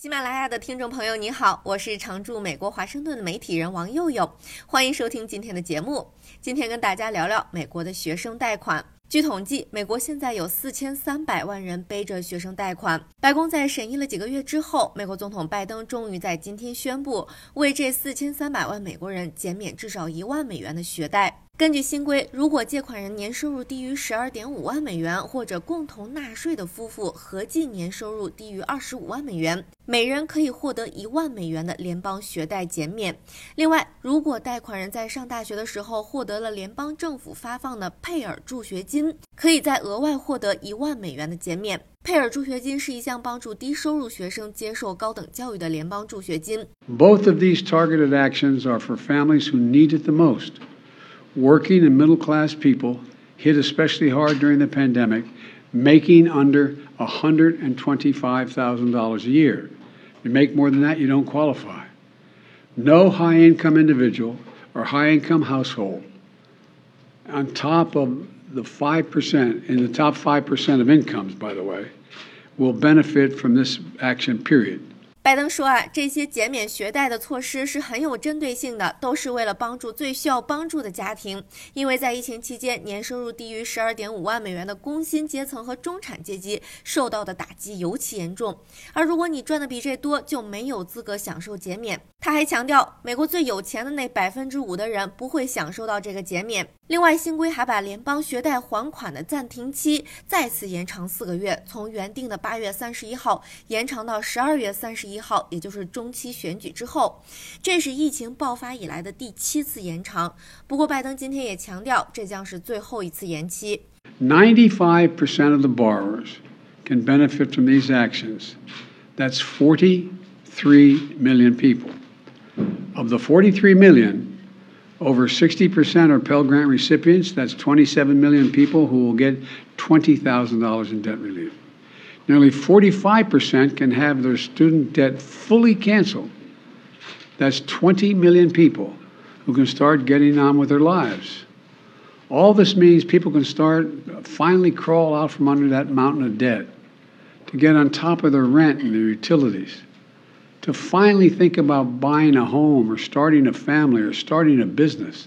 喜马拉雅的听众朋友，你好，我是常驻美国华盛顿的媒体人王佑佑，欢迎收听今天的节目。今天跟大家聊聊美国的学生贷款。据统计，美国现在有四千三百万人背着学生贷款。白宫在审议了几个月之后，美国总统拜登终于在今天宣布，为这四千三百万美国人减免至少一万美元的学贷。根据新规，如果借款人年收入低于十二点五万美元，或者共同纳税的夫妇合计年收入低于二十五万美元，每人可以获得一万美元的联邦学贷减免。另外，如果贷款人在上大学的时候获得了联邦政府发放的佩尔助学金，可以再额外获得一万美元的减免。佩尔助学金是一项帮助低收入学生接受高等教育的联邦助学金。Both of these targeted actions are for families who need it the most. Working and middle class people hit especially hard during the pandemic, making under $125,000 a year. You make more than that, you don't qualify. No high income individual or high income household, on top of the 5%, in the top 5% of incomes, by the way, will benefit from this action, period. 拜登说啊，这些减免学贷的措施是很有针对性的，都是为了帮助最需要帮助的家庭。因为在疫情期间，年收入低于十二点五万美元的工薪阶层和中产阶级受到的打击尤其严重。而如果你赚的比这多，就没有资格享受减免。他还强调，美国最有钱的那百分之五的人不会享受到这个减免。另外，新规还把联邦学贷还款的暂停期再次延长四个月，从原定的八月三十一号延长到十二月三十一号，也就是中期选举之后。这是疫情爆发以来的第七次延长。不过，拜登今天也强调，这将是最后一次延期。Ninety-five percent of the borrowers can benefit from these actions. That's forty-three million people. Of the forty-three million. Over 60% are Pell Grant recipients. That's 27 million people who will get $20,000 in debt relief. Nearly 45% can have their student debt fully canceled. That's 20 million people who can start getting on with their lives. All this means people can start finally crawl out from under that mountain of debt to get on top of their rent and their utilities to finally think about buying a home or starting a family or starting a business.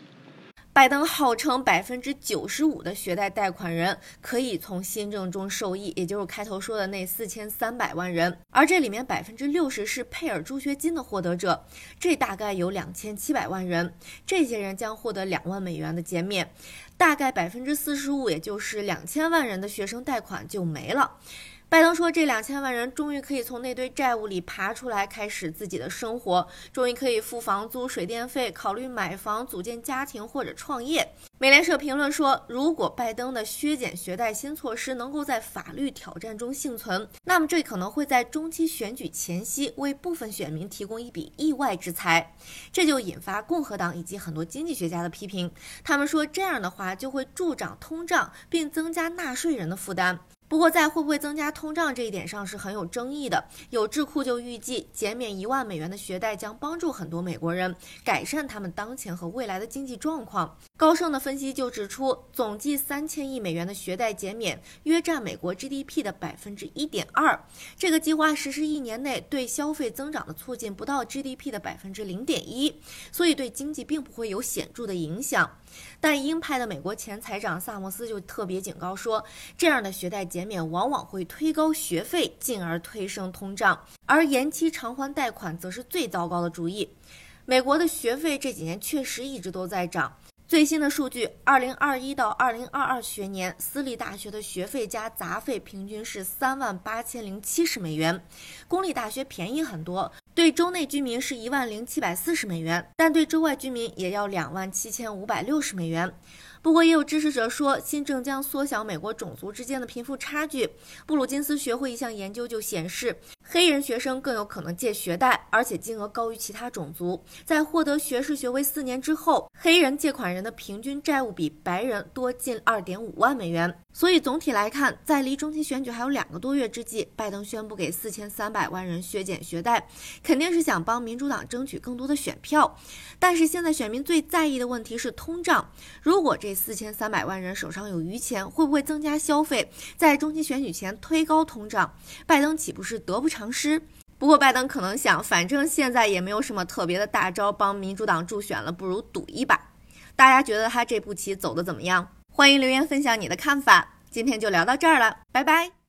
拜登号称百分之九十五的学贷贷款人可以从新政中受益，也就是开头说的那四千三百万人，而这里面百分之六十是佩尔助学金的获得者，这大概有两千七百万人，这些人将获得两万美元的减免，大概百分之四十五，也就是两千万人的学生贷款就没了。拜登说：“这两千万人终于可以从那堆债务里爬出来，开始自己的生活，终于可以付房租、水电费，考虑买房、组建家庭或者创业。”美联社评论说：“如果拜登的削减学贷新措施能够在法律挑战中幸存，那么这可能会在中期选举前夕为部分选民提供一笔意外之财。”这就引发共和党以及很多经济学家的批评。他们说，这样的话就会助长通胀，并增加纳税人的负担。不过，在会不会增加通胀这一点上是很有争议的。有智库就预计，减免一万美元的学贷将帮助很多美国人改善他们当前和未来的经济状况。高盛的分析就指出，总计三千亿美元的学贷减免约占美国 GDP 的百分之一点二。这个计划实施一年内对消费增长的促进不到 GDP 的百分之零点一，所以对经济并不会有显著的影响。但鹰派的美国前财长萨默斯就特别警告说，这样的学贷减减免往往会推高学费，进而推升通胀，而延期偿还贷款则是最糟糕的主意。美国的学费这几年确实一直都在涨。最新的数据，二零二一到二零二二学年，私立大学的学费加杂费平均是三万八千零七十美元，公立大学便宜很多。对州内居民是一万零七百四十美元，但对州外居民也要两万七千五百六十美元。不过，也有支持者说，新政将缩小美国种族之间的贫富差距。布鲁金斯学会一项研究就显示。黑人学生更有可能借学贷，而且金额高于其他种族。在获得学士学位四年之后，黑人借款人的平均债务比白人多近二点五万美元。所以总体来看，在离中期选举还有两个多月之际，拜登宣布给四千三百万人削减学贷，肯定是想帮民主党争取更多的选票。但是现在选民最在意的问题是通胀。如果这四千三百万人手上有余钱，会不会增加消费，在中期选举前推高通胀？拜登岂不是得不偿失？不过拜登可能想，反正现在也没有什么特别的大招帮民主党助选了，不如赌一把。大家觉得他这步棋走得怎么样？欢迎留言分享你的看法。今天就聊到这儿了，拜拜。